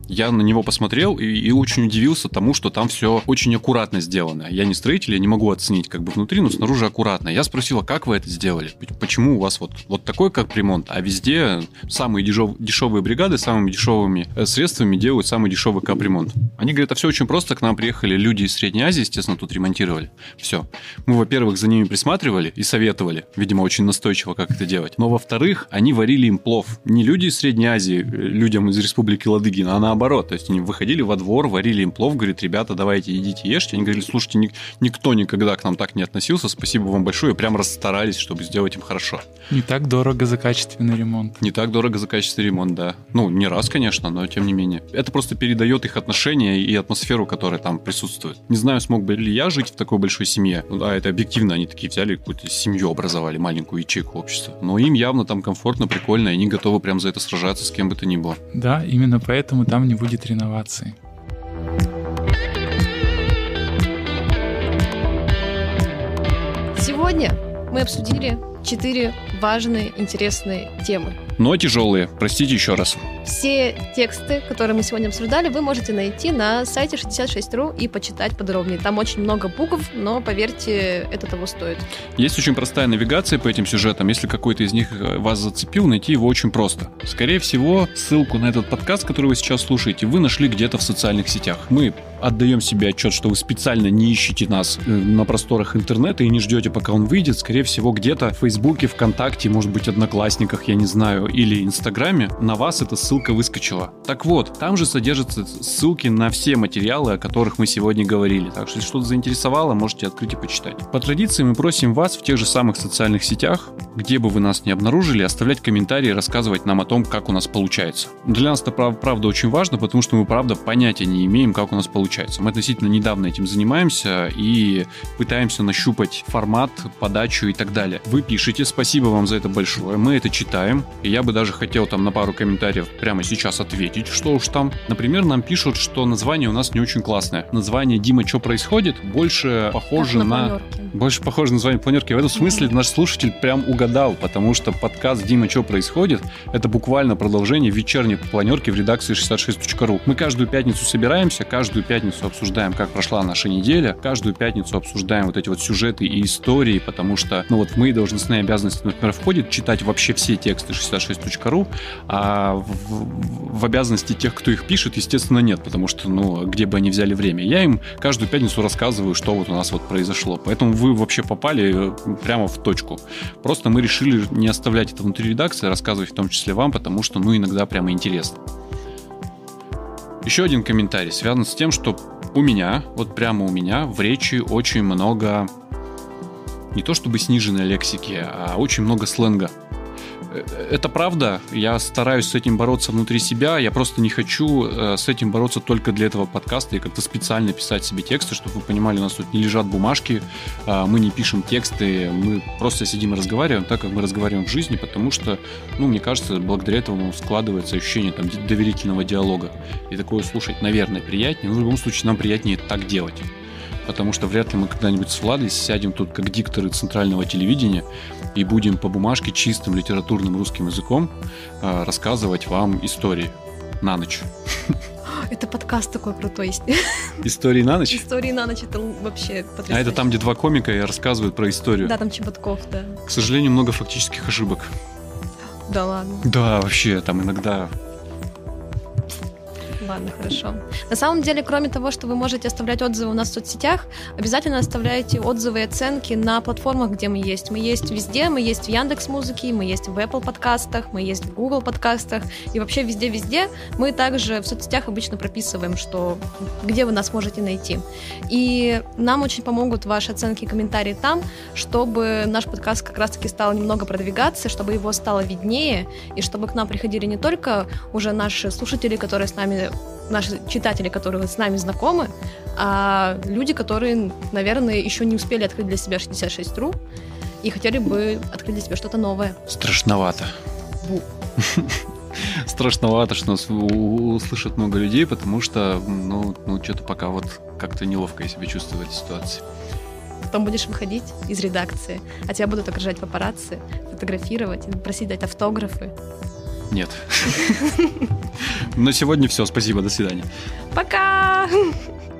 Speaker 2: Я на него посмотрел и, и очень удивился тому, что там все очень аккуратно сделано. Я не строитель, я не могу оценить как бы внутри, но снаружи аккуратно. Я спросил, а как вы это сделали? Почему у вас вот, вот такой капремонт, а везде самые дешев, дешевые бригады самыми дешевыми э, средствами делают самый дешевый капремонт? Они говорят, это все очень просто, к нам приехали люди из Средней Азии, естественно, тут ремонтировали. Все. Мы, во-первых, за ними присматривали и советовали, видимо, очень настойчиво, как это делать. Но, во-вторых, они варили им плов. Не люди из Средней Азии, э, людям из Республики Ладыгина, а наоборот. То есть они выходили во двор, варили им плов, говорит, ребята, давайте идите ешьте. Они говорили, слушайте, ни, никто никогда к нам так не относился, спасибо вам большое, прям расстарались, чтобы сделать им хорошо.
Speaker 3: Не так дорого за качественный ремонт.
Speaker 2: Не так дорого за качественный ремонт, да. Ну, не раз, конечно, но тем не менее. Это просто передает их отношения и атмосферу, которая там присутствует. Не знаю, смог бы ли я жить в такой большой семье. Да, это объективно, они такие взяли какую-то семью, образовали, маленькую ячейку общества. Но им явно там комфортно, прикольно, и они готовы прям за это сражаться с кем бы то ни было.
Speaker 3: Да, именно поэтому там не будет реновации.
Speaker 1: Сегодня мы обсудили четыре важные, интересные темы.
Speaker 2: Но тяжелые, простите еще раз.
Speaker 1: Все тексты, которые мы сегодня обсуждали, вы можете найти на сайте 66.ru и почитать подробнее. Там очень много букв, но, поверьте, это того стоит.
Speaker 2: Есть очень простая навигация по этим сюжетам. Если какой-то из них э, вас зацепил, найти его очень просто. Скорее всего, ссылку на этот подкаст, который вы сейчас слушаете, вы нашли где-то в социальных сетях. Мы отдаем себе отчет, что вы специально не ищете нас э, на просторах интернета и не ждете, пока он выйдет. Скорее всего, где-то в Фейсбуке, ВКонтакте, может быть, Одноклассниках, я не знаю, или Инстаграме, на вас эта ссылка выскочила. Так вот, там же содержатся ссылки на все материалы, о которых мы сегодня говорили. Так что, если что-то заинтересовало, можете открыть и почитать. По традиции мы просим вас в тех же самых социальных сетях, где бы вы нас не обнаружили, оставлять комментарии и рассказывать нам о том, как у нас получается. Для нас это правда очень важно, потому что мы правда понятия не имеем, как у нас получается получается. Мы относительно недавно этим занимаемся и пытаемся нащупать формат, подачу и так далее. Вы пишете, спасибо вам за это большое, мы это читаем. И я бы даже хотел там на пару комментариев прямо сейчас ответить, что уж там. Например, нам пишут, что название у нас не очень классное. Название «Дима, что происходит?» больше похоже
Speaker 1: на...
Speaker 2: на... Больше похоже на название планерки. В этом смысле наш слушатель прям угадал, потому что подкаст «Дима, что происходит?» это буквально продолжение вечерней планерки в редакции 66.ru. Мы каждую пятницу собираемся, каждую пятницу пятницу обсуждаем, как прошла наша неделя. Каждую пятницу обсуждаем вот эти вот сюжеты и истории, потому что, ну вот в мои должностные обязанности, например, входит читать вообще все тексты 66.ru, а в, в обязанности тех, кто их пишет, естественно, нет, потому что, ну, где бы они взяли время. Я им каждую пятницу рассказываю, что вот у нас вот произошло. Поэтому вы вообще попали э, прямо в точку. Просто мы решили не оставлять это внутри редакции, рассказывать в том числе вам, потому что, ну, иногда прямо интересно. Еще один комментарий связан с тем, что у меня, вот прямо у меня в речи очень много не то чтобы сниженной лексики, а очень много сленга. Э, это правда, я стараюсь с этим бороться внутри себя, я просто не хочу э, с этим бороться только для этого подкаста и как-то специально писать себе тексты, чтобы вы понимали, у нас тут не лежат бумажки, э, мы не пишем тексты, мы просто сидим и разговариваем так, как мы разговариваем в жизни, потому что, ну, мне кажется, благодаря этому складывается ощущение там доверительного диалога. И такое слушать, наверное, приятнее, но в любом случае нам приятнее так делать потому что вряд ли мы когда-нибудь с Владой сядем тут как дикторы центрального телевидения и будем по бумажке чистым литературным русским языком э, рассказывать вам истории на ночь.
Speaker 1: Это подкаст такой крутой.
Speaker 2: Истории на ночь?
Speaker 1: Истории на ночь, это вообще
Speaker 2: потрясающе. А это там, где два комика и рассказывают про историю.
Speaker 1: Да, там Чеботков, да.
Speaker 2: К сожалению, много фактических ошибок.
Speaker 1: Да ладно.
Speaker 2: Да, вообще, там иногда
Speaker 1: Ладно, хорошо. На самом деле, кроме того, что вы можете оставлять отзывы у нас в соцсетях, обязательно оставляйте отзывы и оценки на платформах, где мы есть. Мы есть везде, мы есть в Яндекс Музыке, мы есть в Apple подкастах, мы есть в Google подкастах и вообще везде-везде. Мы также в соцсетях обычно прописываем, что где вы нас можете найти. И нам очень помогут ваши оценки и комментарии там, чтобы наш подкаст как раз-таки стал немного продвигаться, чтобы его стало виднее, и чтобы к нам приходили не только уже наши слушатели, которые с нами наши читатели, которые с нами знакомы, а люди, которые, наверное, еще не успели открыть для себя 66.ru и хотели бы открыть для себя что-то новое.
Speaker 2: Страшновато. Бу. Страшновато, что нас услышат много людей, потому что, ну, ну что-то пока вот как-то неловко я себя чувствую в этой ситуации.
Speaker 1: Потом будешь выходить из редакции, а тебя будут окружать папарацци, фотографировать, просить дать автографы.
Speaker 2: Нет. На сегодня все. Спасибо. До свидания.
Speaker 1: Пока!